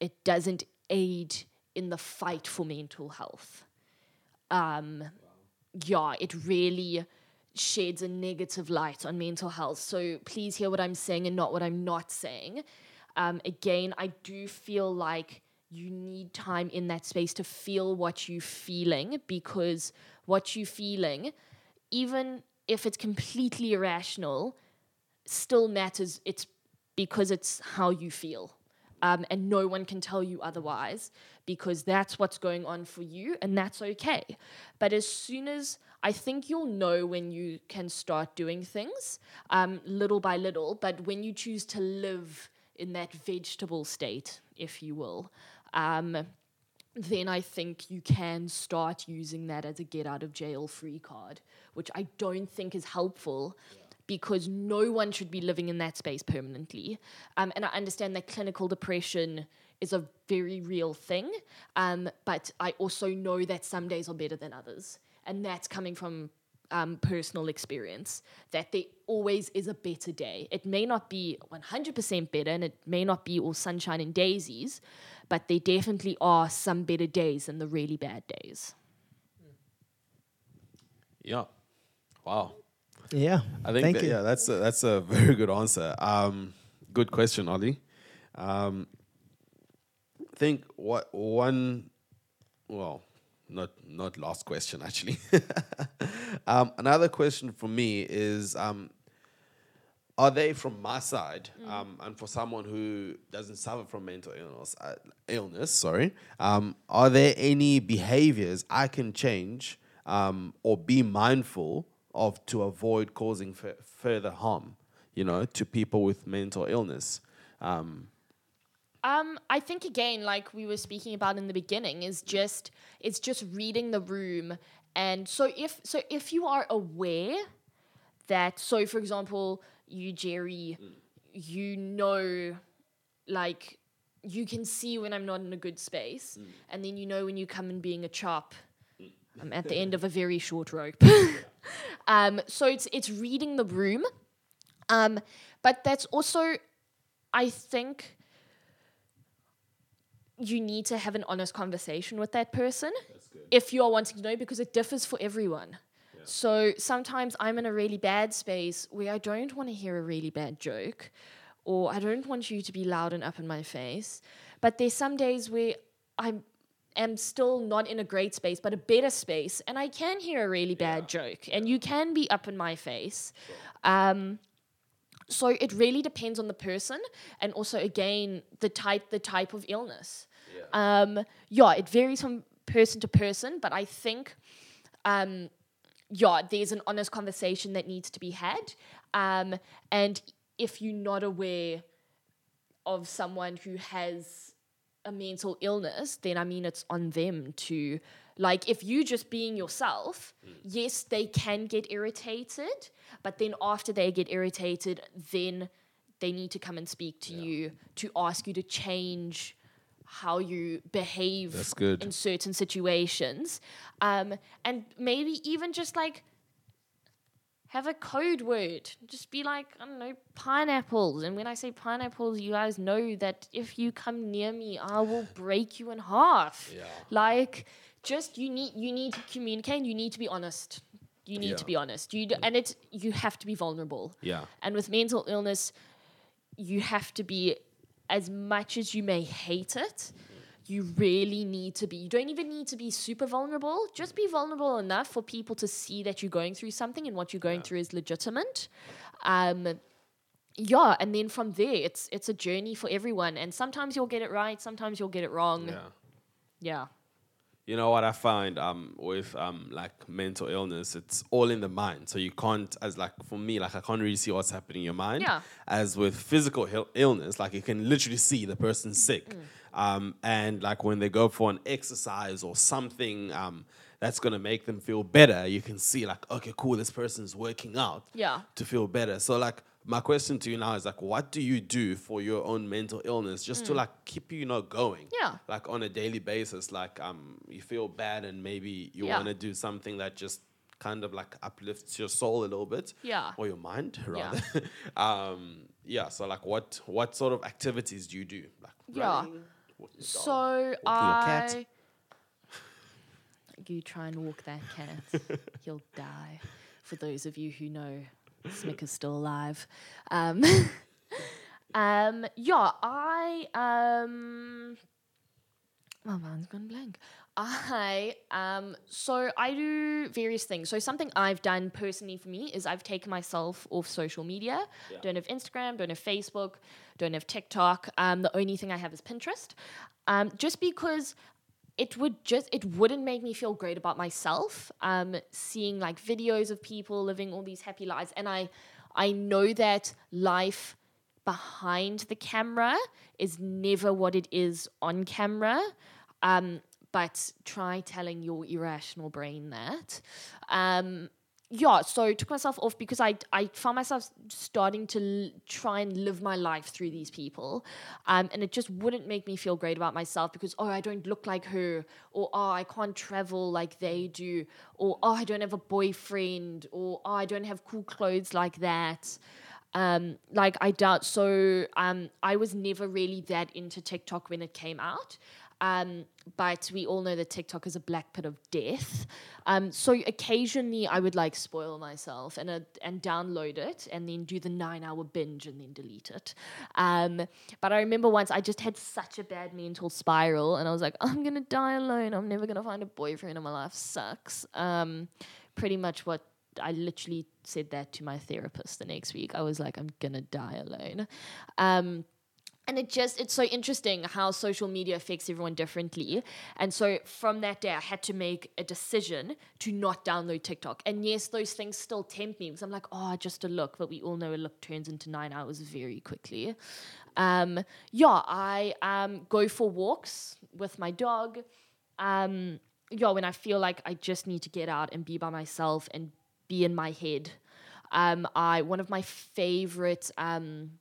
it doesn't aid in the fight for mental health. Um, yeah, it really sheds a negative light on mental health. So please hear what I'm saying and not what I'm not saying. Um, again, I do feel like you need time in that space to feel what you're feeling because what you're feeling, even if it's completely irrational, still matters. It's because it's how you feel. Um, and no one can tell you otherwise because that's what's going on for you and that's okay. But as soon as I think you'll know when you can start doing things um, little by little, but when you choose to live in that vegetable state, if you will, um, then I think you can start using that as a get out of jail free card, which I don't think is helpful because no one should be living in that space permanently. Um, and I understand that clinical depression is a very real thing, um, but I also know that some days are better than others. And that's coming from um, personal experience that there always is a better day. It may not be 100% better and it may not be all sunshine and daisies, but there definitely are some better days than the really bad days. Yeah. Wow. Yeah. I think Thank that, you. yeah, that's a, that's a very good answer. Um, good question, Ollie. Um, I think what one, well, not not last question actually. um, another question for me is, um, are they from my side, um, and for someone who doesn't suffer from mental illness, uh, illness, sorry, um, are there any behaviors I can change um, or be mindful of to avoid causing f- further harm, you know, to people with mental illness? Um, Um, I think again, like we were speaking about in the beginning, is just it's just reading the room, and so if so if you are aware that so for example you Jerry, you know, like you can see when I'm not in a good space, and then you know when you come in being a chop. I'm at the end of a very short rope. um, so it's it's reading the room, um, but that's also, I think, you need to have an honest conversation with that person if you are wanting to know because it differs for everyone. So sometimes I'm in a really bad space where I don't want to hear a really bad joke or I don't want you to be loud and up in my face. But there's some days where I am still not in a great space, but a better space, and I can hear a really bad joke and you can be up in my face. Um, so it really depends on the person and also again the type the type of illness yeah, um, yeah it varies from person to person but i think um, yeah there's an honest conversation that needs to be had. Um, and if you're not aware of someone who has a mental illness, then I mean it's on them to like if you just being yourself, yes, they can get irritated, but then after they get irritated, then they need to come and speak to you to ask you to change how you behave That's good. in certain situations. Um, and maybe even just like have a code word. Just be like, I don't know, pineapples. And when I say pineapples, you guys know that if you come near me, I will break you in half. Yeah. Like, just you need you need to communicate. You need to be honest. You need Yeah. to be honest. You and it's you have to be vulnerable. Yeah. And with mental illness, you have to be as much as you may hate it. You really need to be. You don't even need to be super vulnerable. Just be vulnerable enough for people to see that you're going through something and what you're going through is legitimate. Um, yeah, and then from there, it's it's a journey for everyone. And sometimes you'll get it right, sometimes you'll get it wrong. Yeah. Yeah. You know what I find um with um like mental illness, it's all in the mind. So you can't as like for me, like I can't really see what's happening in your mind. Yeah. As with physical Ill- illness, like you can literally see the person's sick. Mm. Um, and like when they go for an exercise or something um that's gonna make them feel better, you can see like, okay, cool, this person's working out Yeah. to feel better. So like my question to you now is like what do you do for your own mental illness just to like keep you not going? Mm. Yeah. Like on a daily basis, like um you feel bad and maybe you Yeah. wanna do something that just kind of like uplifts your soul a little bit. Yeah. Or your mind Yeah. rather. um yeah, so like what what sort of activities do you do? Like Yeah. running, dog, So I. cat? You try and walk that cat, he'll die. For those of you who know, Smick is still alive. Um, um, yeah, I um, my mind's gone blank. I um, so I do various things. So something I've done personally for me is I've taken myself off social media. Don't have Instagram, don't have Facebook, don't have TikTok. Um, the only thing I have is Pinterest. Um, just because it would just it wouldn't make me feel great about myself um seeing like videos of people living all these happy lives. And i i know that life behind the camera is never what it is on camera um but try telling your irrational brain that. Um yeah, so took myself off because I I found myself starting to l- try and live my life through these people, um, and it just wouldn't make me feel great about myself because oh I don't look like her, or oh I can't travel like they do, or oh I don't have a boyfriend, or oh I don't have cool clothes like that. Um, like I doubt so. Um, I was never really that into TikTok when it came out. Um, but we all know that TikTok is a black pit of death. Um, so occasionally I would like spoil myself and uh, and download it and then do the nine hour binge and then delete it. Um, but I remember once I just had such a bad mental spiral and I was like, I'm gonna die alone. I'm never gonna find a boyfriend and my life sucks. Um, pretty much what I literally said that to my therapist the next week. I was like, I'm gonna die alone. And it just it's so interesting how social media affects everyone differently. And so from that day i had to make a decision to not download tiktok. And yes those things still tempt me because i'm like oh just a look. But we all know a look turns into nine hours very quickly. Um, yeah i um, go for walks with my dog. Um, yeah when i feel like i just need to get out and be by myself and be in my head. Um, i one of my favorite um,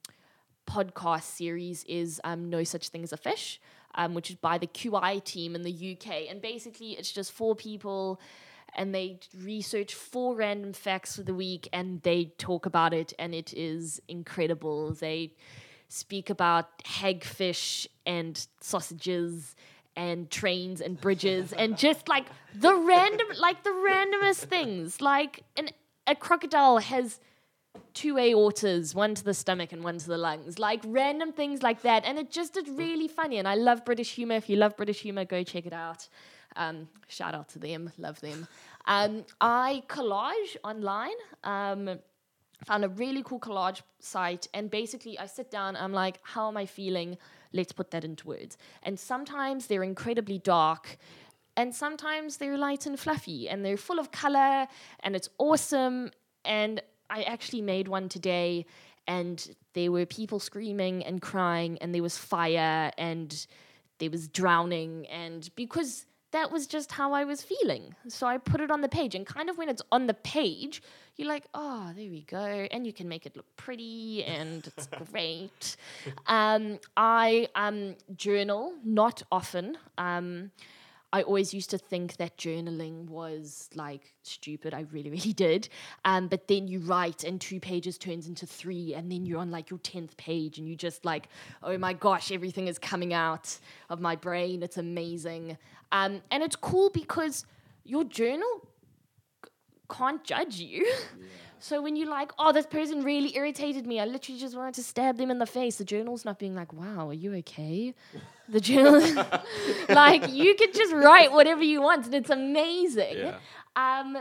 podcast series is um, No Such Thing as a Fish, um, which is by the QI team in the UK. And basically, it's just four people and they research four random facts for the week and they talk about it, and it is incredible. They speak about hagfish and sausages and trains and bridges and just like the random like the randomest things like an a crocodile has two aortas, one to the stomach and one to the lungs, like random things like that. And it just is really funny. And I love British humor. If you love British humor, go check it out. Um, shout out to them, love them. Um, I collage online. Um, found a really cool collage site and basically I sit down I'm like how am I feeling let's put that into words and sometimes they're incredibly dark and sometimes they're light and fluffy and they're full of color and it's awesome and I actually made one today and there were people screaming and crying and there was fire and there was drowning and because that was just how I was feeling. So I put it on the page and kind of when it's on the page, you're like, oh, there we go. And you can make it look pretty and it's great. Um, I um, journal, not often. Um, I always used to think that journaling was like stupid. I really, really did. Um, but then you write, and two pages turns into three, and then you're on like your tenth page, and you just like, oh my gosh, everything is coming out of my brain. It's amazing, um, and it's cool because your journal can't judge you. So when you're like, oh, this person really irritated me, I literally just wanted to stab them in the face. The journal's not being like, wow, are you okay? The journal, like you could just write whatever you want, and it's amazing. Yeah. Um,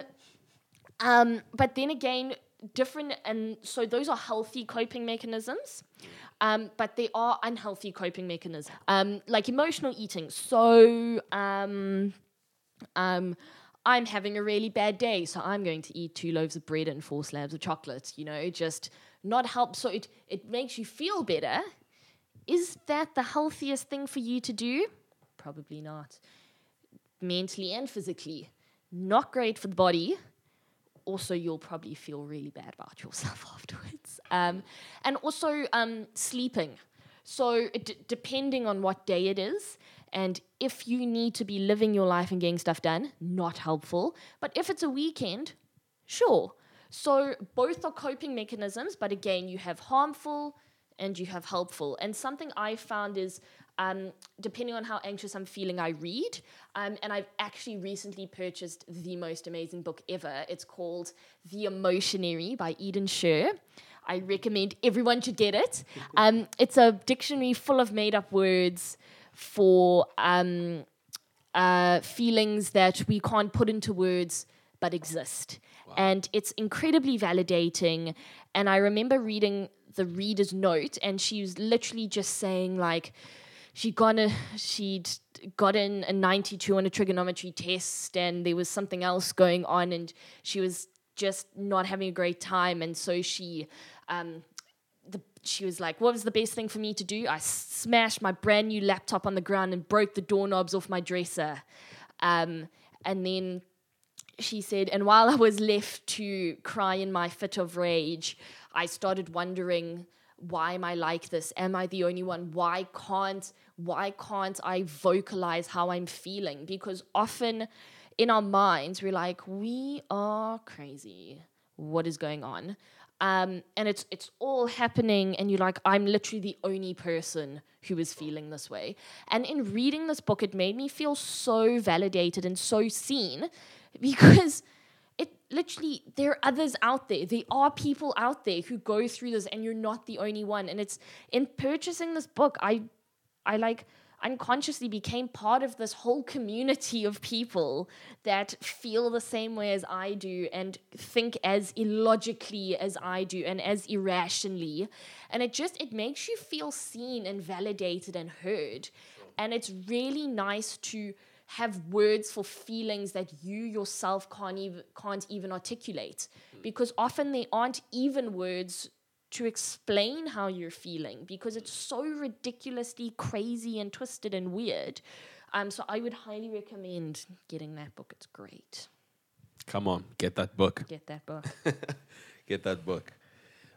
um, but then again, different, and so those are healthy coping mechanisms. Um, but they are unhealthy coping mechanisms, um, like emotional eating. So, um, Um, I'm having a really bad day, so I'm going to eat two loaves of bread and four slabs of chocolate. You know, just not help. So it it makes you feel better. Is that the healthiest thing for you to do? Probably not. Mentally and physically, not great for the body. Also, you'll probably feel really bad about yourself afterwards. Um, and also, um, sleeping. So, d- depending on what day it is, and if you need to be living your life and getting stuff done, not helpful. But if it's a weekend, sure. So, both are coping mechanisms, but again, you have harmful and you have helpful. And something I found is um, depending on how anxious I'm feeling, I read. Um, and I've actually recently purchased the most amazing book ever. It's called The Emotionary by Eden Sher. I recommend everyone should get it. Um, it's a dictionary full of made up words for um, uh, feelings that we can't put into words but exist. And it's incredibly validating. And I remember reading the reader's note, and she was literally just saying, like, she'd gone a, she'd gotten a 92 on a trigonometry test and there was something else going on and she was just not having a great time and so she um, she was like what was the best thing for me to do i smashed my brand new laptop on the ground and broke the doorknobs off my dresser um, and then she said, and while I was left to cry in my fit of rage, I started wondering, why am I like this? Am I the only one? Why can't why can't I vocalize how I'm feeling? Because often in our minds we're like, we are crazy. What is going on? Um, and it's it's all happening, and you're like, I'm literally the only person who is feeling this way. And in reading this book, it made me feel so validated and so seen because it literally there are others out there there are people out there who go through this and you're not the only one and it's in purchasing this book i i like unconsciously became part of this whole community of people that feel the same way as I do and think as illogically as I do and as irrationally. And it just it makes you feel seen and validated and heard. And it's really nice to have words for feelings that you yourself can't even can't even articulate. Hmm. Because often they aren't even words to explain how you're feeling because it's so ridiculously crazy and twisted and weird. Um, so I would highly recommend getting that book. It's great. Come on, get that book. Get that book. get that book.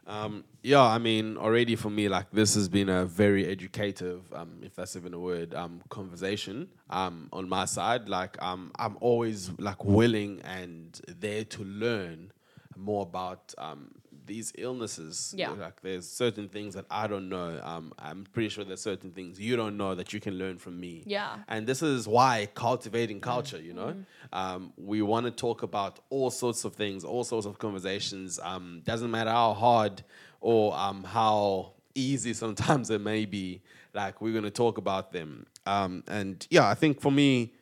Um, yeah, I mean, already for me, like this has been a very educative, um, if that's even a word, um, conversation um, on my side. Like, um, I'm always like willing and there to learn more about um, these illnesses. Yeah. Like, there's certain things that I don't know. Um, I'm pretty sure there's certain things you don't know that you can learn from me. Yeah. And this is why cultivating culture, you know, um, we want to talk about all sorts of things, all sorts of conversations. Um, doesn't matter how hard or um, how easy sometimes it may be. Like we're going to talk about them. Um, and yeah, I think for me,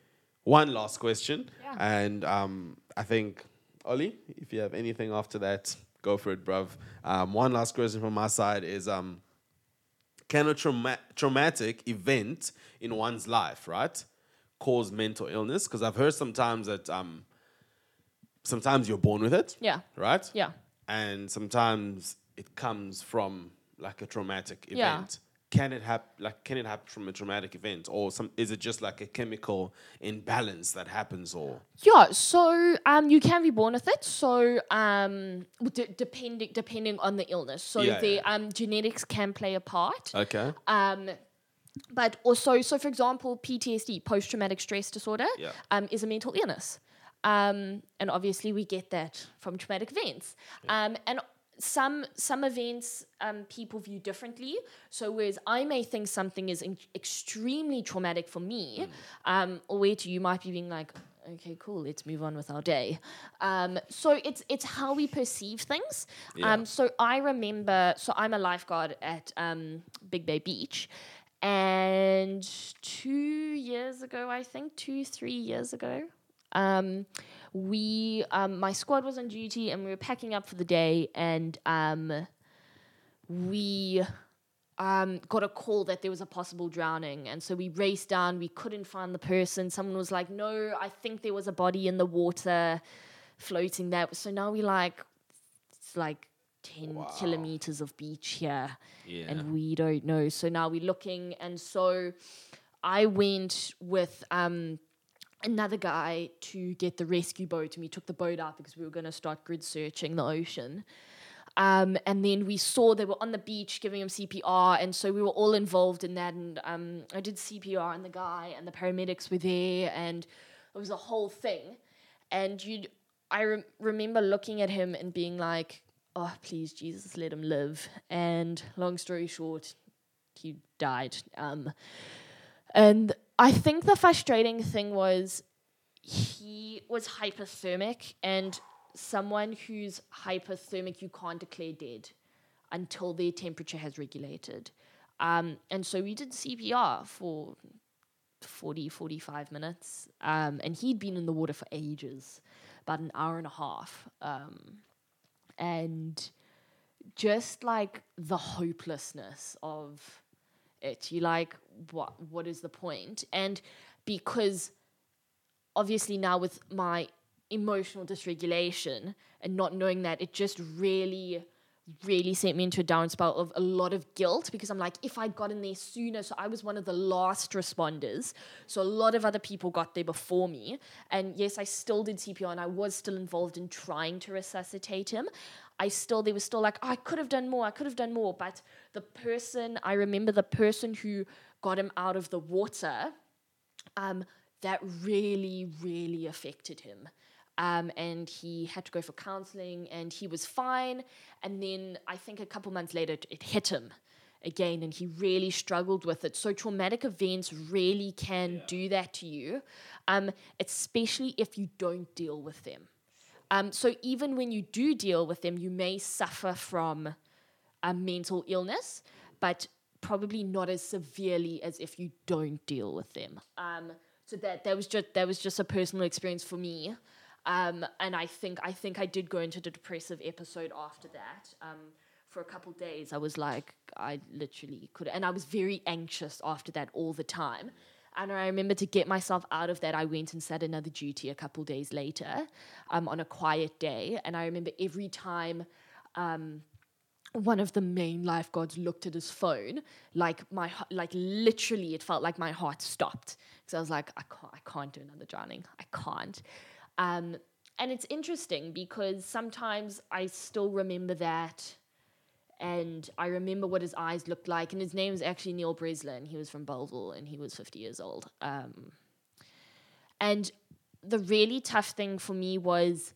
one last question, Yeah. and um, I think Ollie, if you have anything after that, go for it, bruv. Um, one last question from my side is um, can a trauma- traumatic event in one's life, right, cause mental illness? Because I've heard sometimes that um, sometimes you're born with it, yeah. right? Yeah. And sometimes it comes from like a traumatic Yeah. Can it happen? Like, can it happen from a traumatic event, or some? Is it just like a chemical imbalance that happens, or Yeah, so um, you can be born with it. So um, d- depending depending on the illness, so Yeah, the yeah. um, genetics can play a part. okay? Um, but also, so for example, PTSD, post traumatic stress disorder, Yeah. um, is a mental illness. Um, and obviously, we get that from traumatic events. Um, and some some events um, people view differently. So whereas I may think something is in- extremely traumatic for me, um, or where to you might be being like, okay, cool, let's move on with our day. Um, so it's it's how we perceive things. Yeah. Um, so I remember, so I'm a lifeguard at um, Big Bay Beach, and two years ago, I think two three years ago, um, we um, my squad was on duty and we were packing up for the day, and um, we um, got a call that there was a possible drowning. And so we raced down. We couldn't find the person. Someone was like, no, I think there was a body in the water floating there. So now we like, it's like 10 kilometers of beach here. Yeah. And we don't know. So now we're looking. And so I went with um, another guy to get the rescue boat. And we took the boat out because we were going to start grid searching the ocean. Um, and then we saw they were on the beach giving him CPR, and so we were all involved in that. And um, I did CPR on the guy, and the paramedics were there, and it was a whole thing. And you, I re- remember looking at him and being like, "Oh, please, Jesus, let him live." And long story short, he died. Um, and I think the frustrating thing was he was hypothermic and someone who's hypothermic you can't declare dead until their temperature has regulated. Um, and so we did cpr for 40 45 minutes um, and he'd been in the water for ages about an hour and a half um, and just like the hopelessness of it you like what what is the point? and because obviously now with my emotional dysregulation and not knowing that it just really really sent me into a down of a lot of guilt because I'm like, if I'd gotten there sooner, so I was one of the last responders. So a lot of other people got there before me. And yes, I still did CPR and I was still involved in trying to resuscitate him. I still, they were still like, I could have done more, I could have done more. But the person, I remember the person who got him out of the water, um, that really, really affected him. Um, and he had to go for counseling and he was fine. And then I think a couple months later, it, it hit him again and he really struggled with it. So traumatic events really can do that to you, um, especially if you don't deal with them. Um, so even when you do deal with them, you may suffer from a mental illness, but probably not as severely as if you don't deal with them. Um, so that that was just that was just a personal experience for me. Um, and I think I think I did go into the depressive episode after that. Um, for a couple days, I was like, I literally could, and I was very anxious after that all the time. And I remember to get myself out of that, I went and sat another duty a couple days later, um, on a quiet day. And I remember every time, um, one of the main lifeguards looked at his phone, like my like literally, it felt like my heart stopped because I was like, I can't, I can't do another drowning, I can't. Um, and it's interesting because sometimes I still remember that, and I remember what his eyes looked like. And his name is actually Neil Breslin. He was from Bellville, and he was fifty years old. Um, and the really tough thing for me was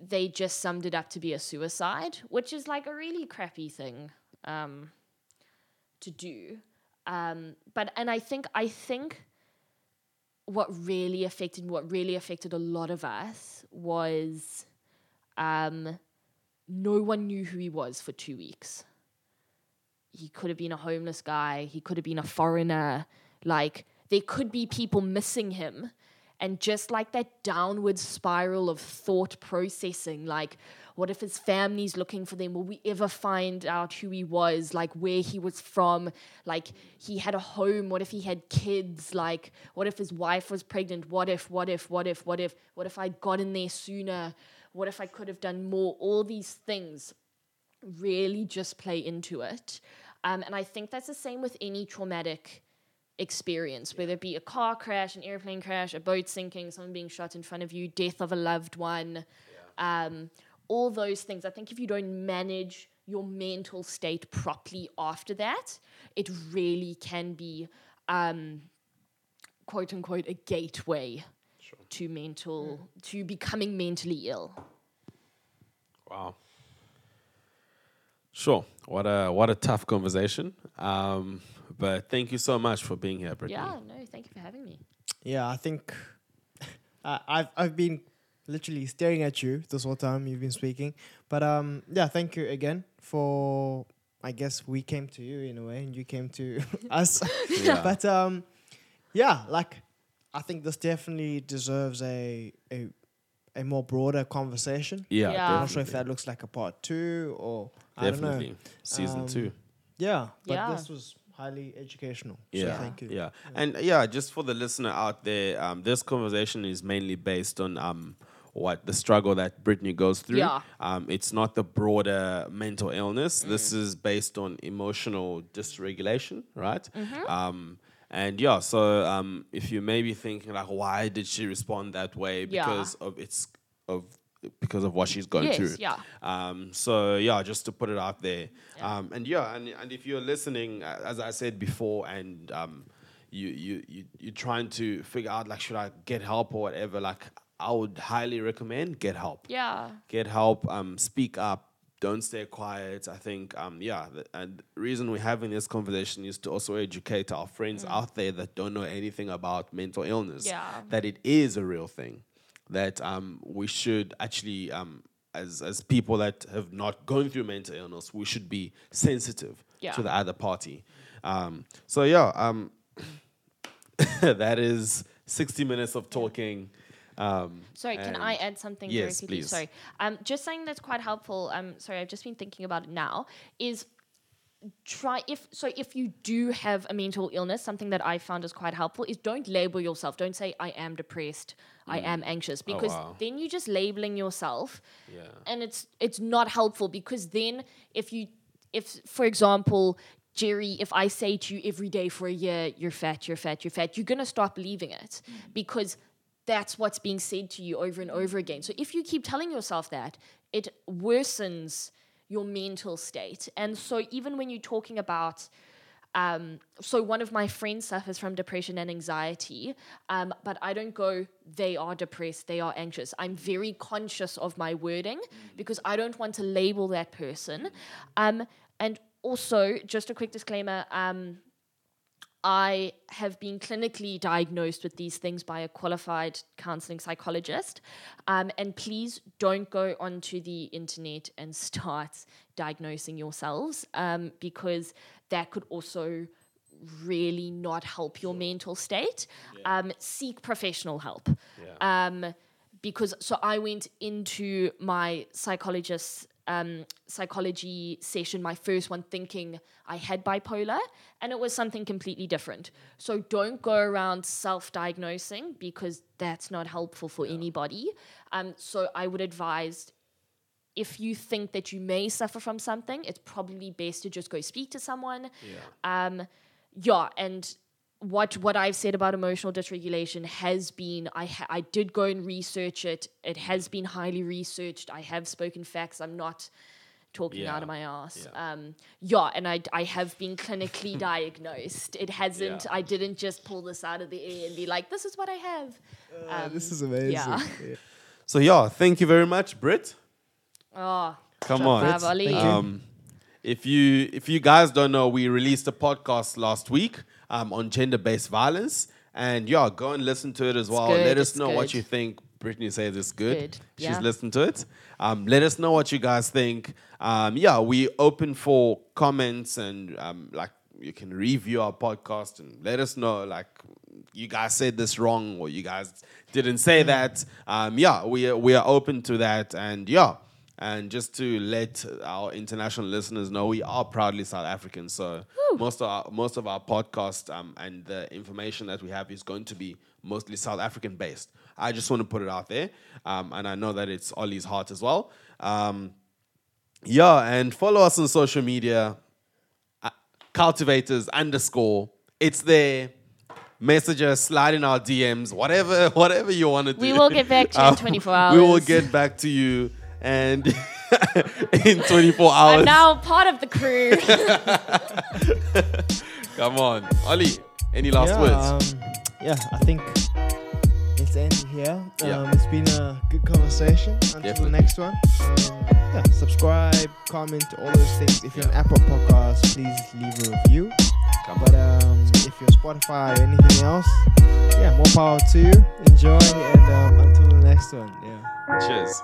they just summed it up to be a suicide, which is like a really crappy thing um, to do. Um, but and I think I think what really affected what really affected a lot of us was um, no one knew who he was for two weeks. He could have been a homeless guy. He could have been a foreigner. Like there could be people missing him. And just like that downward spiral of thought processing like what if his family's looking for them? Will we ever find out who he was? Like where he was from? Like he had a home. What if he had kids? Like what if his wife was pregnant? What if what if what if what if? What if i'd gotten there sooner what if i could have done more? All these things really just play into it. Um, and i think that's the same with any traumatic experience, whether it be a car crash, an airplane crash, a boat sinking, someone being shot in front of you, death of a loved one, um, all those things. I think if you don't manage your mental state properly after that, it really can be, um, quote unquote, a gateway to mental, to becoming mentally ill. Wow. Sure. What a what a tough conversation. Um, but thank you so much for being here, Brittany. Yeah, no, thank you for having me. Yeah, I think uh, I've I've been literally staring at you this whole time you've been speaking. But um, yeah, thank you again for. I guess we came to you in a way, and you came to us. Yeah. But um, yeah, like I think this definitely deserves a a a more broader conversation. Yeah, Yeah. I'm not sure if that looks like a part two or I don't Definitely. know. Season Um, two. Yeah, but Yeah. this was highly educational. Yeah, So thank you. yeah, and yeah, just for the listener out there, um, this conversation is mainly based on um, what the struggle that Brittany goes through. Yeah. Um, it's not the broader mental illness. Mm. This is based on emotional dysregulation, right? Mm-hmm. Um, and yeah, so um, if you may be thinking like, why did she respond that way? Yeah. Because of it's of because of what she's going Yes, through. yeah. Um, so yeah, just to put it out there. Um, and yeah, and, and if you're listening, as I said before, and um, you you you you're trying to figure out like should I get help or whatever, like I would highly recommend get help. Yeah. Get help. Um, speak up. Don't stay quiet. I think um, yeah, the, and the reason we're having this conversation is to also educate our friends out there that don't know anything about mental illness. Mm. Yeah. That it is a real thing that um, we should actually, um, as as people that have not gone through mental illness, we should be sensitive Yeah. to the other party. Um, so yeah, um, that is sixty minutes of talking. Um, Sorry, can I add something Yes, very please. Sorry. Um, just something that's quite helpful. Um, sorry, I've just been thinking about it now. Is try if so if you do have a mental illness, something that I found is quite helpful is don't label yourself. Don't say I am depressed, I am anxious, because Mm. Oh, wow. then you're just labeling yourself Yeah. and it's it's not helpful because then if you if for example Jerry, if I say to you every day for a year, you're fat, you're fat, you're fat, you're gonna stop believing it because that's what's being said to you over and over again. So if you keep telling yourself that, it worsens your mental state. And so even when you're talking about um, so one of my friends suffers from depression and anxiety, um, but I don't go, they are depressed, they are anxious. I'm very conscious of my wording because I don't want to label that person. Um, and also, just a quick disclaimer, um, I have been clinically diagnosed with these things by a qualified counseling psychologist. Um, and please don't go onto the internet and start diagnosing yourselves um, because that could also really not help your mental state. Um, seek professional help. Um, because so I went into my psychologist's um, psychology session, my first one, thinking I had bipolar, and it was something completely different. So don't go around self-diagnosing because that's not helpful for anybody. Um, so I would advise if you think that you may suffer from something, it's probably best to just go speak to someone. Um, yeah, and what what I've said about emotional dysregulation has been I ha- I did go and research it. It has been highly researched. I have spoken facts. I'm not talking Yeah. out of my ass. Yeah. Um, yeah, and I I have been clinically diagnosed. It hasn't. Yeah. I didn't just pull this out of the air and be like, this is what I have. Uh, this Um, is amazing. yeah. So yeah, thank you very much, Britt. Oh, Come on. up, Ali. Thank you. Um, if you if you guys don't know, we released a podcast last week um, on gender based violence, and yeah, go and listen to it as well. good, Let us know what you think. Brittany says it's good. Good, She's yeah. listened to it. Um, let us know what you guys think. Um, yeah, we open for comments and um, like you can review our podcast and let us know like you guys said this wrong or you guys didn't say that. Um, yeah, we are, we are open to that and yeah. And just to let our international listeners know, we are proudly South African. So most of our, most of our podcast um, and the information that we have is going to be mostly South African based. I just want to put it out there, um, and I know that it's Ollie's heart as well. Um, yeah, and follow us on social media, uh, cultivators underscore. It's there. Message us, slide in our DMs, whatever, whatever you want to do. We will get back to you in 24 We will get back to you, and in 24 hours. I'm now part of the crew. Come on, Ollie. Any last yeah, words? Um, yeah, I think it's ending here. Yeah. Um, it's been a good conversation. Until Definitely. the next one. Um, yeah, subscribe, comment, all those things. If you're an Apple podcast, please leave a review. Come But um, if you're Spotify or anything else, yeah, more power to you. Enjoy, and um, until the next one. Yeah. Cheers.